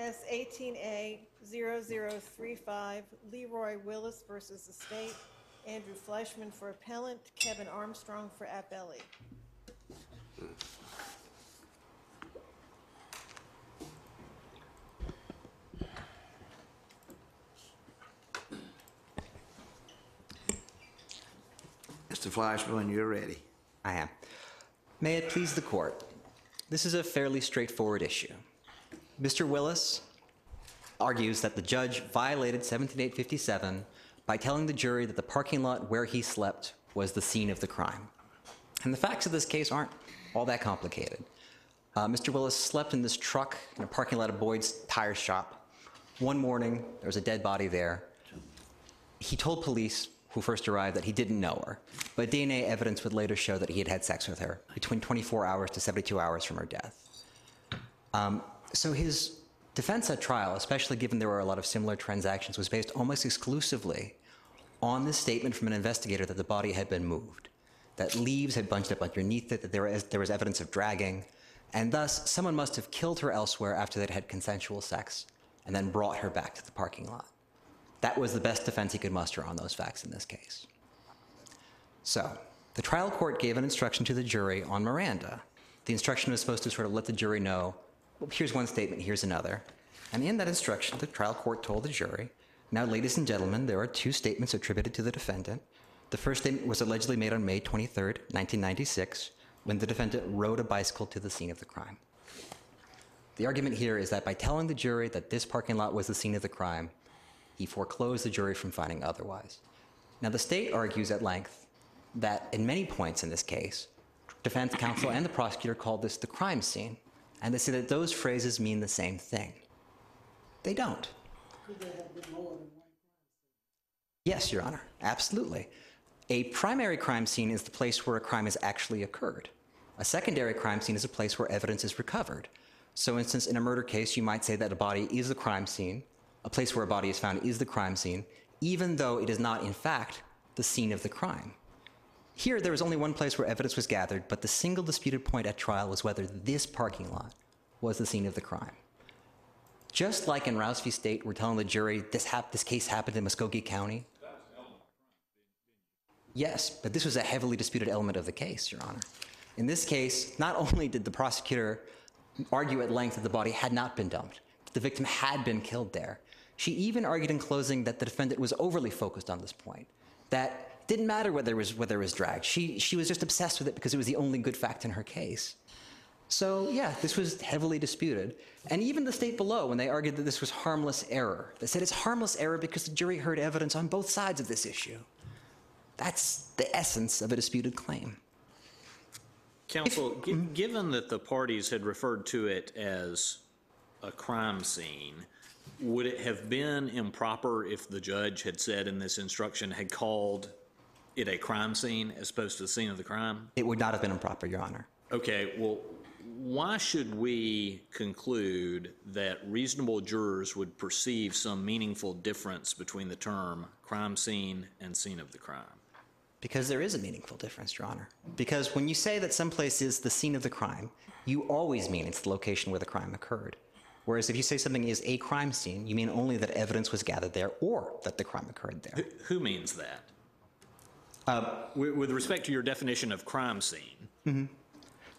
S eighteen A 35 Leroy Willis versus the state. Andrew Fleischman for appellant, Kevin Armstrong for appellee. Mr. Fleischman, you're ready. I am. May it please the court. This is a fairly straightforward issue. Mr. Willis argues that the judge violated 17857 by telling the jury that the parking lot where he slept was the scene of the crime. And the facts of this case aren't all that complicated. Uh, Mr. Willis slept in this truck in a parking lot of Boyd's tire shop. One morning, there was a dead body there. He told police who first arrived that he didn't know her, but DNA evidence would later show that he had had sex with her between 24 hours to 72 hours from her death. Um, so his defense at trial, especially given there were a lot of similar transactions, was based almost exclusively on this statement from an investigator that the body had been moved, that leaves had bunched up underneath it, that there was, there was evidence of dragging, and thus someone must have killed her elsewhere after they'd had consensual sex and then brought her back to the parking lot. That was the best defense he could muster on those facts in this case. So, the trial court gave an instruction to the jury on Miranda. The instruction was supposed to sort of let the jury know here's one statement, here's another. And in that instruction, the trial court told the jury now, ladies and gentlemen, there are two statements attributed to the defendant. The first statement was allegedly made on May 23rd, 1996, when the defendant rode a bicycle to the scene of the crime. The argument here is that by telling the jury that this parking lot was the scene of the crime, he foreclosed the jury from finding otherwise. Now, the state argues at length that in many points in this case, defense counsel and the prosecutor called this the crime scene, and they say that those phrases mean the same thing. They don't. Yes, Your Honor, absolutely. A primary crime scene is the place where a crime has actually occurred. A secondary crime scene is a place where evidence is recovered. So, instance, in a murder case, you might say that a body is the crime scene, a place where a body is found is the crime scene, even though it is not, in fact, the scene of the crime. Here, there was only one place where evidence was gathered, but the single disputed point at trial was whether this parking lot was the scene of the crime. Just like in Rouse v. State, we're telling the jury this, hap- this case happened in Muscogee County. Yes, but this was a heavily disputed element of the case, Your Honor. In this case, not only did the prosecutor argue at length that the body had not been dumped, that the victim had been killed there, she even argued in closing that the defendant was overly focused on this point, that didn't matter whether it was, whether it was dragged. She, she was just obsessed with it because it was the only good fact in her case. So, yeah, this was heavily disputed. And even the state below, when they argued that this was harmless error, they said it's harmless error because the jury heard evidence on both sides of this issue. That's the essence of a disputed claim. Counsel, gi- mm-hmm. given that the parties had referred to it as a crime scene, would it have been improper if the judge had said in this instruction, had called it a crime scene as opposed to the scene of the crime? It would not have been improper, Your Honor. Okay, well, why should we conclude that reasonable jurors would perceive some meaningful difference between the term crime scene and scene of the crime? Because there is a meaningful difference, Your Honor. Because when you say that someplace is the scene of the crime, you always mean it's the location where the crime occurred. Whereas if you say something is a crime scene, you mean only that evidence was gathered there or that the crime occurred there. Who means that? Uh, with with respect to your definition of crime scene, mm-hmm.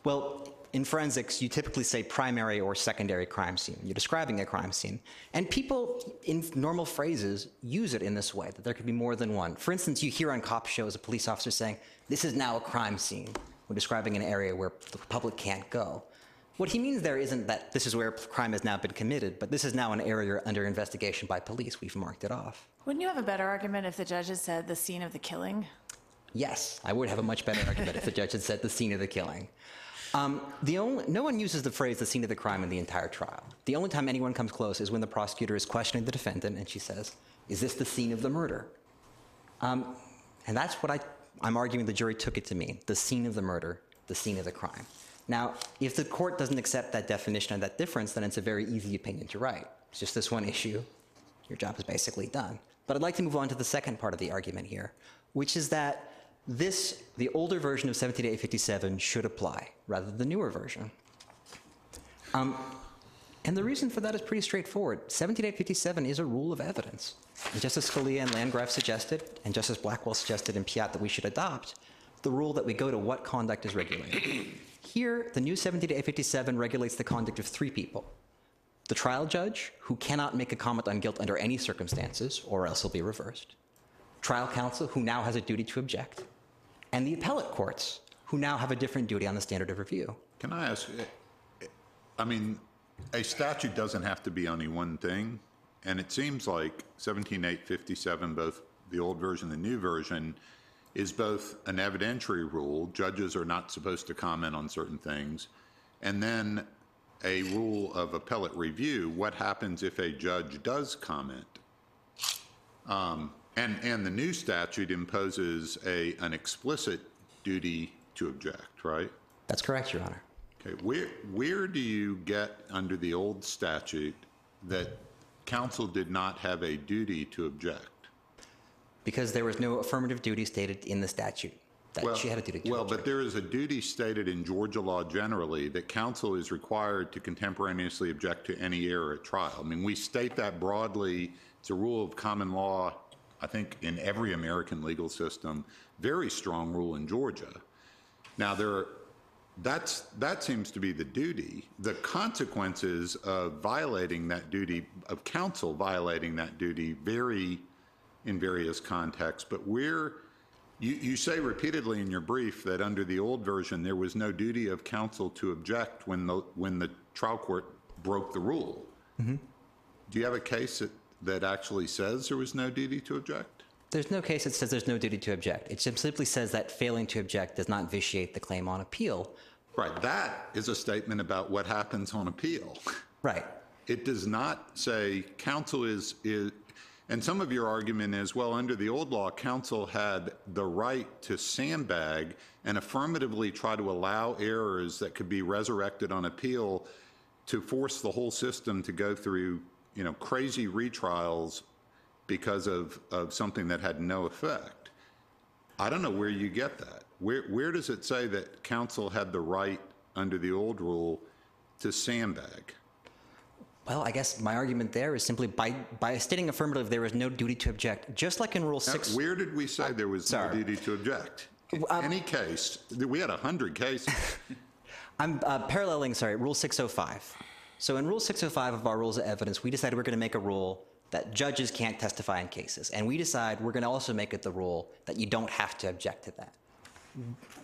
Well, in forensics, you typically say primary or secondary crime scene. You're describing a crime scene. And people, in normal phrases, use it in this way, that there could be more than one. For instance, you hear on cop shows a police officer saying, This is now a crime scene, when describing an area where the public can't go. What he means there isn't that this is where crime has now been committed, but this is now an area under investigation by police. We've marked it off. Wouldn't you have a better argument if the judges said the scene of the killing? Yes, I would have a much better argument if the judge had said the scene of the killing. Um, the only, no one uses the phrase the scene of the crime in the entire trial. The only time anyone comes close is when the prosecutor is questioning the defendant and she says, Is this the scene of the murder? Um, and that's what I, I'm arguing the jury took it to mean the scene of the murder, the scene of the crime. Now, if the court doesn't accept that definition and that difference, then it's a very easy opinion to write. It's just this one issue. Your job is basically done. But I'd like to move on to the second part of the argument here, which is that this, the older version of 17857, should apply rather than the newer version. Um, And the reason for that is pretty straightforward. 17857 is a rule of evidence. And Justice Scalia and Landgraf suggested, and Justice Blackwell suggested in Pyatt that we should adopt, the rule that we go to what conduct is regulated. Here, the new 17857 regulates the conduct of three people the trial judge, who cannot make a comment on guilt under any circumstances, or else he'll be reversed, trial counsel, who now has a duty to object, and the appellate courts, who now have a different duty on the standard of review. Can I ask, I mean, a statute doesn't have to be only one thing, and it seems like 17857, both the old version and the new version, is both an evidentiary rule, judges are not supposed to comment on certain things, and then a rule of appellate review, what happens if a judge does comment? Um, And, and the new statute imposes a, an explicit duty to object, right? That's correct, Your Honor. Okay, where, where do you get under the old statute that counsel did not have a duty to object? Because there was no affirmative duty stated in the statute that Well- she had a duty to Well, object. but there is a duty stated in Georgia law generally that counsel is required to contemporaneously object to any error at trial. I mean, we state that broadly. It's a rule of common law, I think, in every American legal system. Very strong rule in Georgia. Now, there are, that's, that seems to be the duty. The consequences of violating that duty, of counsel violating that duty, vary in various contexts. But where, you, you say repeatedly in your brief that under the old version, there was no duty of counsel to object when the, when the trial court broke the rule. Mm-hmm. Do you have a case that, that actually says there was no duty to object? There's no case that says there's no duty to object. It simply says that failing to object does not vitiate the claim on appeal. Right, that is a statement about what happens on appeal. Right. It does not say counsel is, is, and some of your argument is, well, under the old law, counsel had the right to sandbag and affirmatively try to allow errors that could be resurrected on appeal to force the whole system to go through, you know, crazy retrials because of, of something that had no effect. I don't know where you get that. Where, where does it say that counsel had the right under the old rule to sandbag? Well, I guess my argument there is simply by, by stating affirmative, there is no duty to object, just like in Rule 6. Where did we say there was no duty to object? In Um, any case, we had 100 cases. I'm uh, paralleling, sorry, Rule 605. So in Rule 605 of our Rules of Evidence, we decided we're going to make a rule that judges can't testify in cases. And we decide we're going to also make it the rule that you don't have to object to that.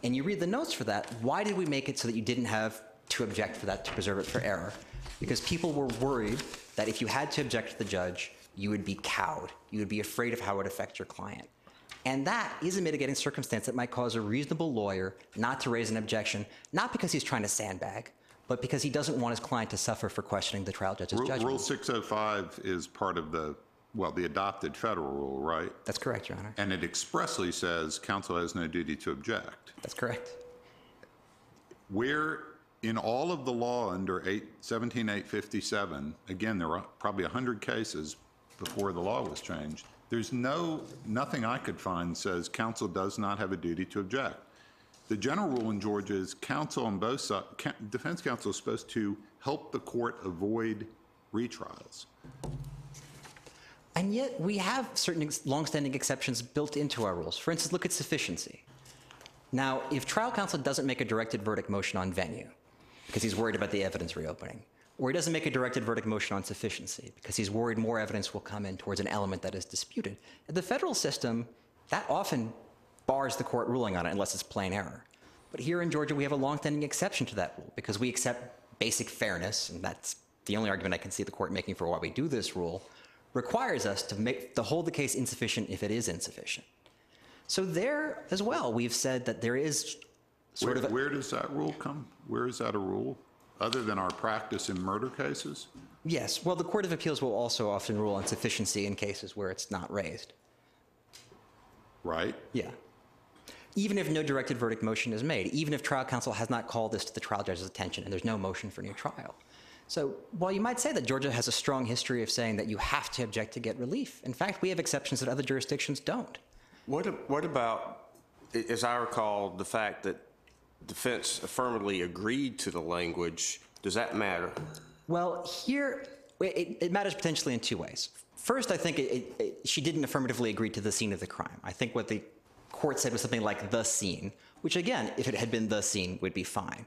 And you read the notes for that. Why did we make it so that you didn't have to object for that to preserve it for error? Because people were worried that if you had to object to the judge, you would be cowed. You would be afraid of how it would affect your client. And that is a mitigating circumstance that might cause a reasonable lawyer not to raise an objection, not because he's trying to sandbag, but because he doesn't want his client to suffer for questioning the trial judge's Rule judgment. Rule 605 is part of the, well, the adopted federal rule, right? That's correct, Your Honor. And it expressly says counsel has no duty to object. That's correct. Where, in all of the law under 8 17857, again, there were probably 100 cases before the law was changed, there's no, nothing I could find says counsel does not have a duty to object. The general rule in Georgia is counsel on both sides, defense counsel is supposed to help the court avoid retrials. And yet, we have certain longstanding exceptions built into our rules. For instance, look at sufficiency. Now, if trial counsel doesn't make a directed verdict motion on venue because he's worried about the evidence reopening, or he doesn't make a directed verdict motion on sufficiency because he's worried more evidence will come in towards an element that is disputed, in the federal system, that often bars the court ruling on it unless it's plain error. But here in Georgia, we have a longstanding exception to that rule because we accept basic fairness, and that's the only argument I can see the court making for why we do this rule, requires us to make to hold the case insufficient if it is insufficient. So there as well, we've said that there is sort Where, of a, where does that rule come? Where is that a rule? Other than our practice in murder cases? yes. Well, the Court of Appeals will also often rule on sufficiency in cases where it's not raised. Right? Yeah. Even if no directed verdict motion is made, even if trial counsel has not called this to the trial judge's attention and there's no motion for new trial. So while you might say that Georgia has a strong history of saying that you have to object to get relief, in fact, we have exceptions that other jurisdictions don't. What, what about, as I recall, the fact that defense affirmatively agreed to the language, does that matter? Well, here, it, it matters potentially in two ways. First, I think it, it, she didn't affirmatively agree to the scene of the crime. I think what the court said was something like the scene, which again, if it had been the scene, would be fine.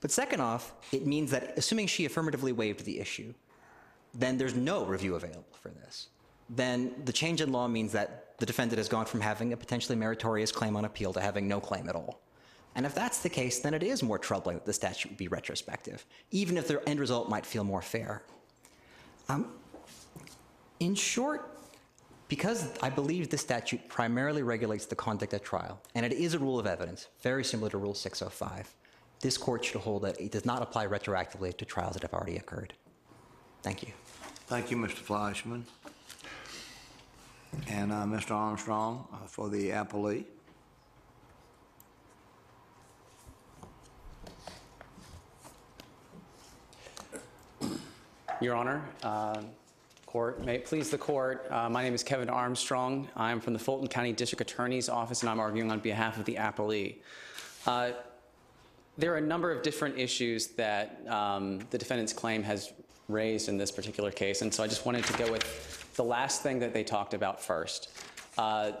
But second off, it means that assuming she affirmatively waived the issue, then there's no review available for this. Then the change in law means that the defendant has gone from having a potentially meritorious claim on appeal to having no claim at all. And if that's the case, then it is more troubling that the statute would be retrospective, even if the end result might feel more fair. Um, in short, because I believe this statute primarily regulates the conduct at trial, and it is a rule of evidence, very similar to Rule 605, this court should hold that it does not apply retroactively to trials that have already occurred. Thank you. Thank you, Mr. Fleischman. And uh, Mr. Armstrong uh, for the appellee. Your Honor, uh, Court, may it please the Court, uh, my name is Kevin Armstrong. I'm from the Fulton County District Attorney's Office, and I'm arguing on behalf of the appellee. Uh, There are a number of different issues that um, the defendant's claim has raised in this particular case, and so I just wanted to go with the last thing that they talked about first. Uh,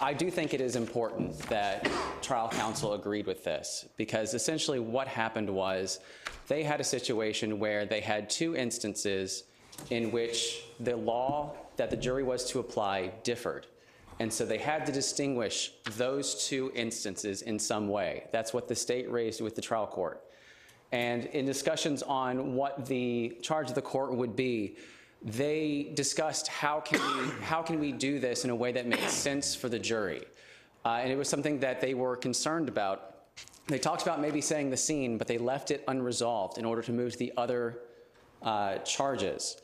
I do think it is important that trial counsel agreed with this because essentially what happened was they had a situation where they had two instances in which the law that the jury was to apply differed. And so they had to distinguish those two instances in some way. That's what the state raised with the trial court. And in discussions on what the charge of the court would be, they discussed how can we how can we do this in a way that makes sense for the jury, uh, and it was something that they were concerned about. They talked about maybe saying the scene, but they left it unresolved in order to move to the other uh, charges.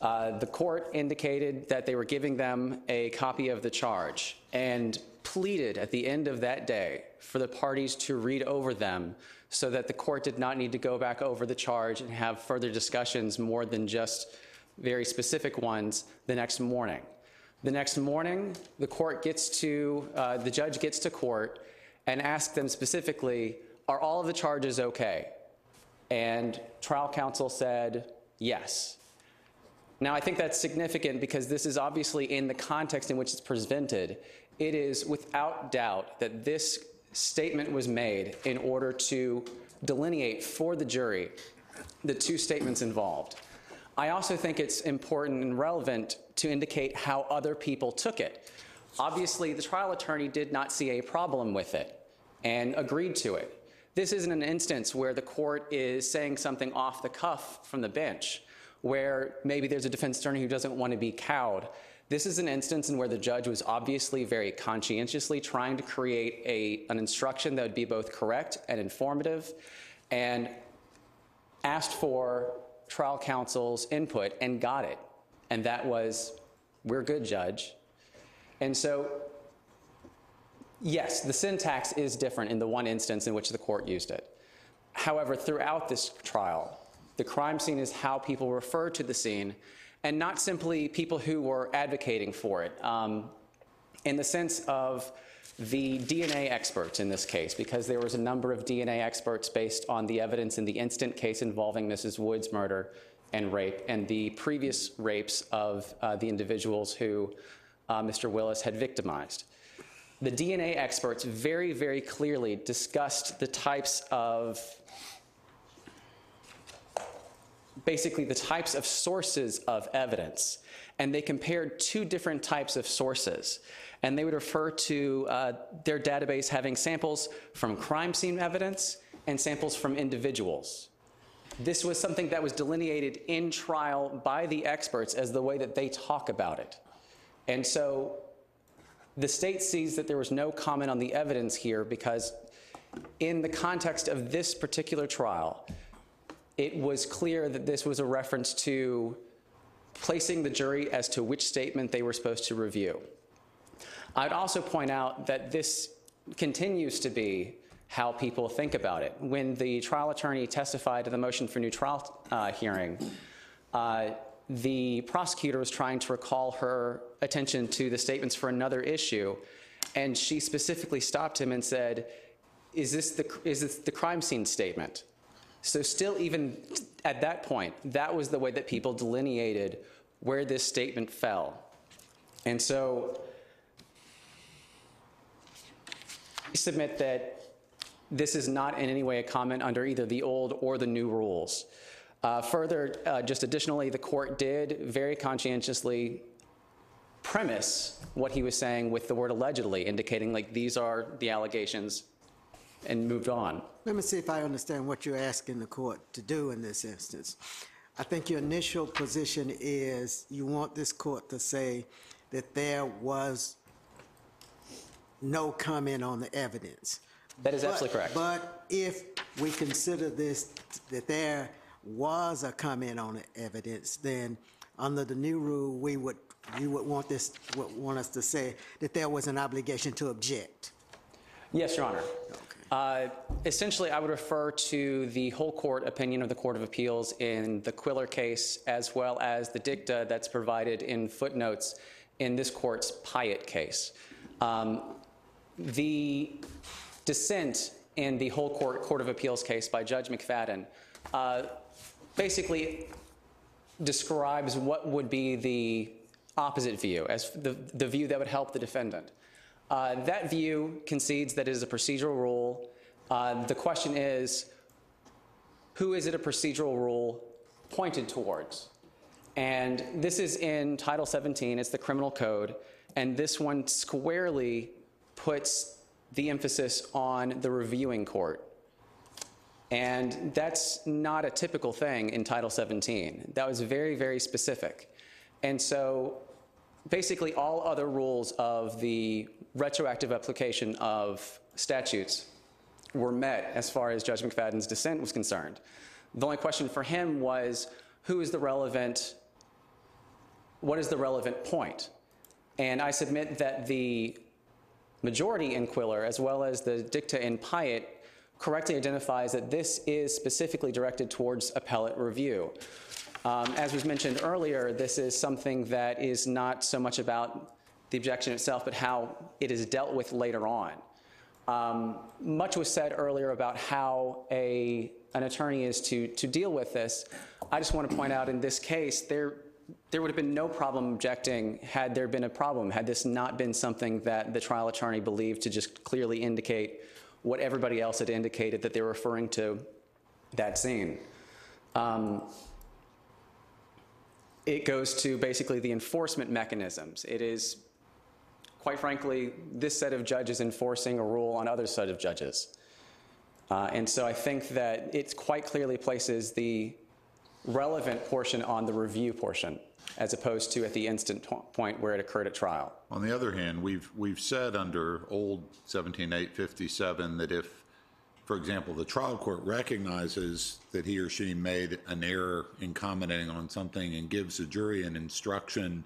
Uh, the court indicated that they were giving them a copy of the charge and pleaded at the end of that day for the parties to read over them so that the court did not need to go back over the charge and have further discussions more than just very specific ones the next morning. The next morning, the court gets to, uh, the judge gets to court and asks them specifically, are all of the charges okay? And trial counsel said, yes. Now, I think that's significant because this is obviously in the context in which it's presented. It is without doubt that this statement was made in order to delineate for the jury the two statements involved. I also think it's important and relevant to indicate how other people took it. Obviously, the trial attorney did not see a problem with it and agreed to it. This isn't an instance where the court is saying something off the cuff from the bench, where maybe there's a defense attorney who doesn't want to be cowed. This is an instance in where the judge was obviously very conscientiously trying to create a, an instruction that would be both correct and informative and asked for trial counsel's input and got it. And that was, we're good, judge. And so, yes, the syntax is different in the one instance in which the court used it. However, throughout this trial, the crime scene is how people refer to the scene and not simply people who were advocating for it. Um, in the sense of the DNA experts in this case, because there was a number of DNA experts based on the evidence in the instant case involving Mrs. Wood's murder and rape, and the previous rapes of uh, the individuals who uh, Mr. Willis had victimized. The DNA experts very, very clearly discussed the types of basically the types of sources of evidence. And they compared two different types of sources. And they would refer to uh, their database having samples from crime scene evidence and samples from individuals. This was something that was delineated in trial by the experts as the way that they talk about it. And so the state sees that there was no comment on the evidence here because, in the context of this particular trial, it was clear that this was a reference to placing the jury as to which statement they were supposed to review. I'd also point out that this continues to be how people think about it. When the trial attorney testified to the motion for new trial uh, hearing, uh, the prosecutor was trying to recall her attention to the statements for another issue, and she specifically stopped him and said, "Is this the is this the crime scene statement?" So, still, even at that point, that was the way that people delineated where this statement fell. And so, we submit that this is not in any way a comment under either the old or the new rules. Uh, further, uh, just additionally, the court did very conscientiously premise what he was saying with the word allegedly, indicating like these are the allegations, and moved on. Let me see if I understand what you're asking the court to do in this instance. I think your initial position is you want this court to say that there was no comment on the evidence. That is But- absolutely correct. But if we consider this, that there was a comment on the evidence, then under the new rule, we would, you would want this, would want us to say that there was an obligation to object. Yes, Your Honor. Uh, essentially, I would refer to the whole court opinion of the Court of Appeals in the Quiller case, as well as the dicta that's provided in footnotes in this court's Pyatt case. Um, the dissent in the whole court Court of Appeals case by Judge McFadden uh, basically describes what would be the opposite view, as the, the view that would help the defendant. Uh, that view concedes that it is a procedural rule. Uh, the question is, who is it a procedural rule pointed towards? And this is in Title 17, it's the criminal code, and this one squarely puts the emphasis on the reviewing court. And that's not a typical thing in Title 17. That was very, very specific. And so basically, all other rules of the retroactive application of statutes were met as far as Judge McFadden's dissent was concerned. The only question for him was who is the relevant, what is the relevant point? And I submit that the majority in Quiller, as well as the dicta in Pyatt, correctly identifies that this is specifically directed towards appellate review. Um, as was mentioned earlier, this is something that is not so much about the objection itself, but how it is dealt with later on. Um, much was said earlier about how a, an attorney is to, to deal with this. I just want to point out in this case, there, there would have been no problem objecting had there been a problem, had this not been something that the trial attorney believed to just clearly indicate what everybody else had indicated that they were referring to that scene. Um, it goes to basically the enforcement mechanisms. It is, quite frankly, this set of judges enforcing a rule on other set of judges. Uh, and so I think that it quite clearly places the relevant portion on the review portion, as opposed to at the instant po- point where it occurred at trial. On the other hand, we've, we've said under old 17857 that if, for example, the trial court recognizes that he or she made an error in commenting on something and gives the jury an instruction,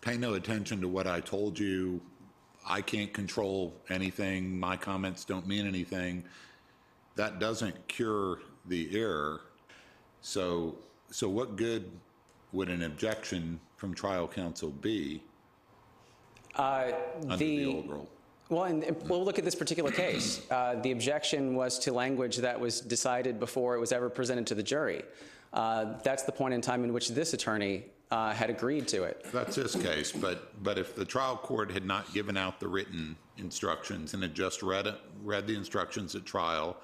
pay no attention to what I told you, I can't control anything, my comments don't mean anything, that doesn't cure the error. So, so what good would an objection from trial counsel be uh, under the old rule? Well, and we'll look at this particular case. Uh, the objection was to language that was decided before it was ever presented to the jury. Uh, that's the point in time in which this attorney uh, had agreed to it. That's this case, but, but if the trial court had not given out the written instructions and had just read it, read the instructions at trial,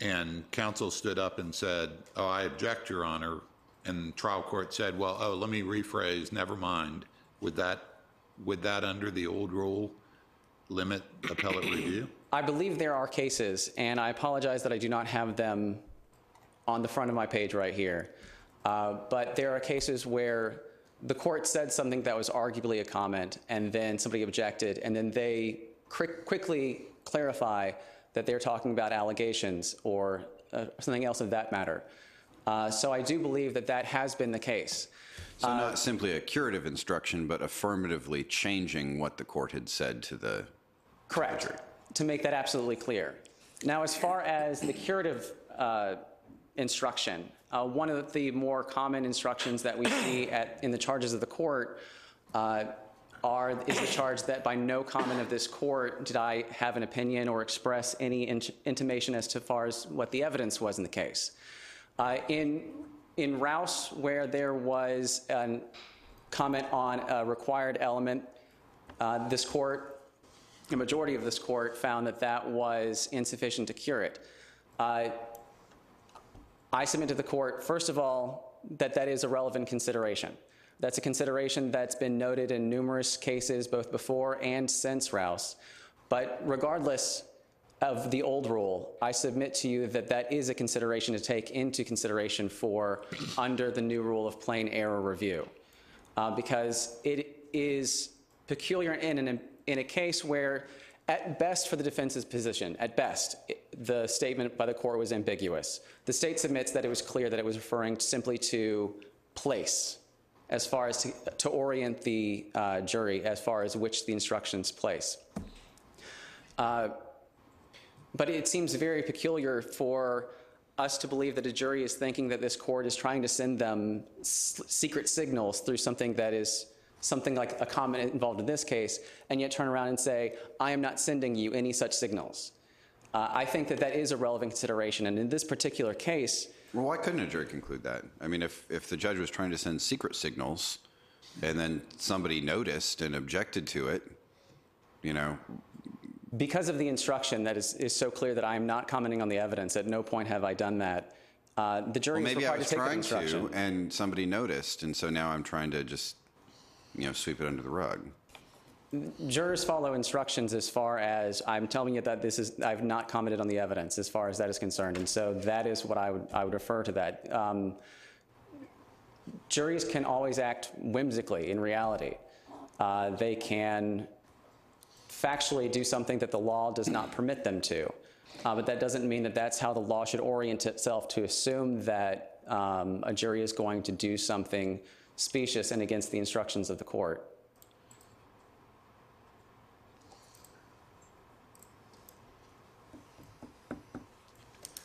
and counsel stood up and said, oh, I object, Your Honor, and trial court said, well, oh, let me rephrase, never mind, would that, would that under the old rule limit appellate review? I believe there are cases, and I apologize that I do not have them on the front of my page right here. Uh, but there are cases where the court said something that was arguably a comment, and then somebody objected, and then they quick, quickly clarify that they're talking about allegations or uh, something else of that matter. Uh, so I do believe that that has been the case. So not simply a curative instruction, but affirmatively changing what the court had said to the. Correct. To make that absolutely clear. Now, as far as the curative uh, instruction, uh, one of the more common instructions that we see at, in the charges of the court uh, are, is the charge that by no comment of this court did I have an opinion or express any int- intimation as to far as what the evidence was in the case. Uh, in, in Rouse, where there was a comment on a required element, uh, this court, the majority of this court, found that that was insufficient to cure it. Uh, I submit to the court, first of all, that that is a relevant consideration. That's a consideration that's been noted in numerous cases, both before and since Rouse. But regardless of the old rule, I submit to you that that is a consideration to take into consideration for under the new rule of plain error review. Uh, because it is peculiar in, an, in a case where, at best, for the defense's position, at best, the statement by the court was ambiguous. The state submits that it was clear that it was referring simply to place, as far as to, to orient the uh, jury as far as which the instructions place. Uh, but it seems very peculiar for us to believe that a jury is thinking that this court is trying to send them s- secret signals through something that is something like a comment involved in this case, and yet turn around and say, I am not sending you any such signals. Uh, I think that that is a relevant consideration, and in this particular case, Well, why couldn't a jury conclude that? I mean, if, if the judge was trying to send secret signals and then somebody noticed and objected to it, you know, because of the instruction that is, is so clear that I am not commenting on the evidence, at no point have I done that. Uh, the jury well, maybe I was to take that trying instruction. to, and somebody noticed, and so now I'm trying to just, you know, sweep it under the rug. Jurors follow instructions as far as I'm telling you that this is, I've not commented on the evidence as far as that is concerned. And so that is what I would, I would refer to that. Um, juries can always act whimsically in reality. Uh, they can factually do something that the law does not permit them to. Uh, but that doesn't mean that that's how the law should orient itself to assume that um, a jury is going to do something specious and against the instructions of the court.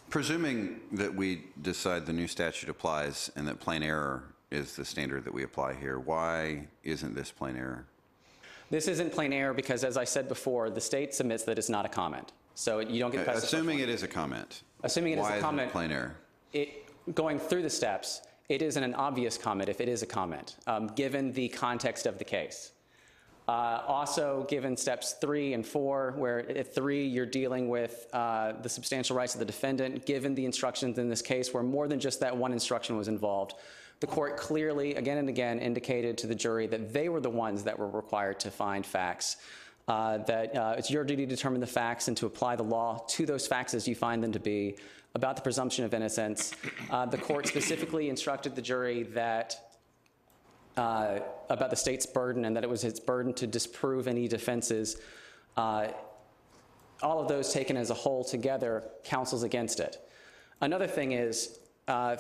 Presuming that we decide the new statute applies and that plain error is the standard that we apply here, why isn't this plain error? This isn't plain error because, as I said before, the state submits that it's not a comment. So you don't get uh, past the first Assuming it is a comment. Assuming it is a comment. plain error? It, going through the steps, it isn't an obvious comment if it is a comment, um, given the context of the case. Uh, also, given steps three and four, where at three you're dealing with uh, the substantial rights of the defendant, given the instructions in this case where more than just that one instruction was involved, the court clearly, again and again, indicated to the jury that they were the ones that were required to find facts. Uh, that uh, it's your duty to determine the facts and to apply the law to those facts as you find them to be. About the presumption of innocence, uh, the court specifically instructed the jury that uh, about the state's burden and that it was its burden to disprove any defenses. Uh, all of those taken as a whole together counsels against it. Another thing is, uh,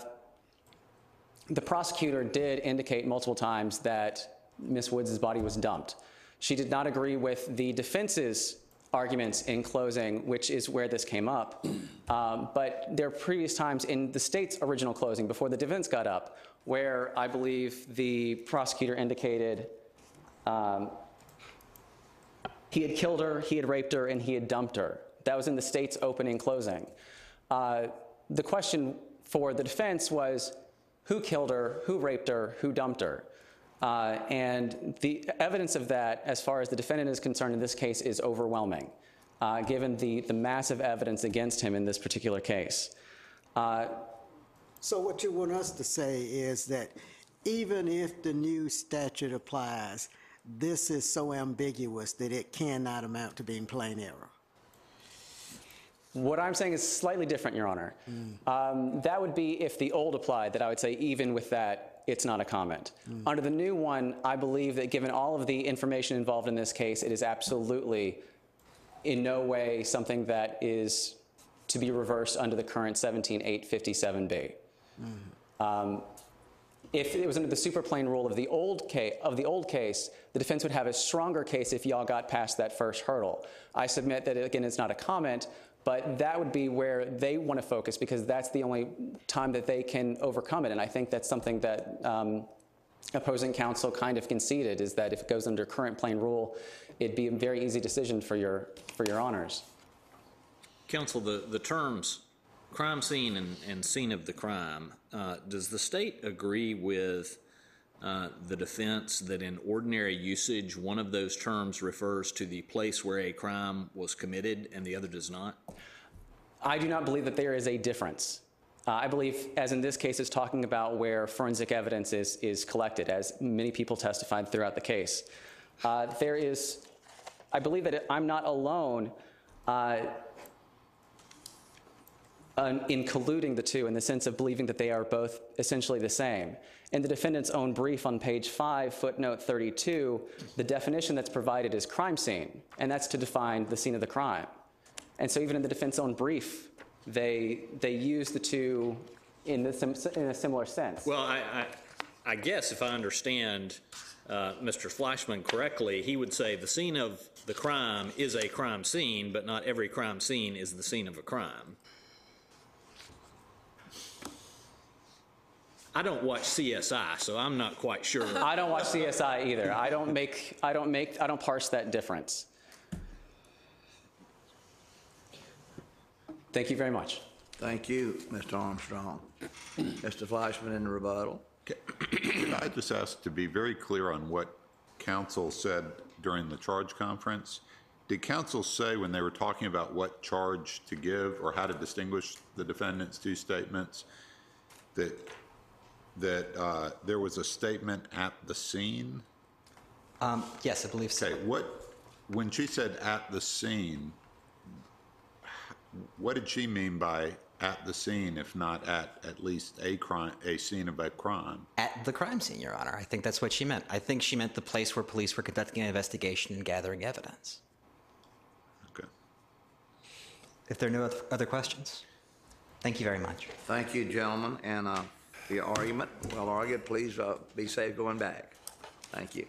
the prosecutor did indicate multiple times that Miss Woods' body was dumped. She did not agree with the defense's arguments in closing, which is where this came up. Um, but there are previous times in the state's original closing, before the defense got up, where I believe the prosecutor indicated um, he had killed her, he had raped her, and he had dumped her. That was in the state's opening closing. Uh, the question for the defense was who killed her, who raped her, who dumped her? Uh, and the evidence of that, as far as the defendant is concerned in this case, is overwhelming, uh, given the, the massive evidence against him in this particular case. Uh, So what you want us to say is that even if the new statute applies, this is so ambiguous that it cannot amount to being plain error. What I'm saying is slightly different, Your Honor. Um, that would be if the old applied, that I would say, even with that, it's not a comment. Under the new one, I believe that given all of the information involved in this case, it is absolutely in no way something that is to be reversed under the current 17857B. Um, if it was under the superplane rule of the old case, of the old case, the defense would have a stronger case if y'all got past that first hurdle. I submit that again, it's not a comment, but that would be where they want to focus because that's the only time that they can overcome it. And I think that's something that um, opposing counsel kind of conceded is that if it goes under current plain rule, it'd be a very easy decision for your, for your honors. Counsel, the, the terms crime scene and, and scene of the crime, uh, does the state agree with uh, the defense that in ordinary usage, one of those terms refers to the place where a crime was committed and the other does not? I do not believe that there is a difference. Uh, I believe, as in this case, it's talking about where forensic evidence is, is collected, as many people testified throughout the case. Uh, there is, I believe that I'm not alone uh, in colluding the two in the sense of believing that they are both essentially the same. In the defendant's own brief on page 5, footnote 32, the definition that's provided is crime scene, and that's to define the scene of the crime. And so even in the defense own brief, they, they use the two in, the sim, in a similar sense. Well, I, I, I guess if I understand uh, Mr. Fleischman correctly, he would say the scene of the crime is a crime scene, but not every crime scene is the scene of a crime. I don't watch CSI, so I'm not quite sure. I don't watch CSI either. I don't make, I don't make, I don't parse that difference. Thank you very much. Thank you, Mr. Armstrong. Mr. Fleischman in the rebuttal. Could I just ask to be very clear on what counsel said during the charge conference? Did counsel say when they were talking about what charge to give or how to distinguish the defendant's two statements, that, that uh, there was a statement at the scene? Um, yes, I believe so. Okay, what, when she said at the scene, what did she mean by at the scene, if not at at least a crime, a scene of a crime? At the crime scene, Your Honor. I think that's what she meant. I think she meant the place where police were conducting an investigation and gathering evidence. Okay. If there are no other questions, thank you very much. Thank you, gentlemen, and uh, the argument, well argued. Please uh, be safe going back. Thank you.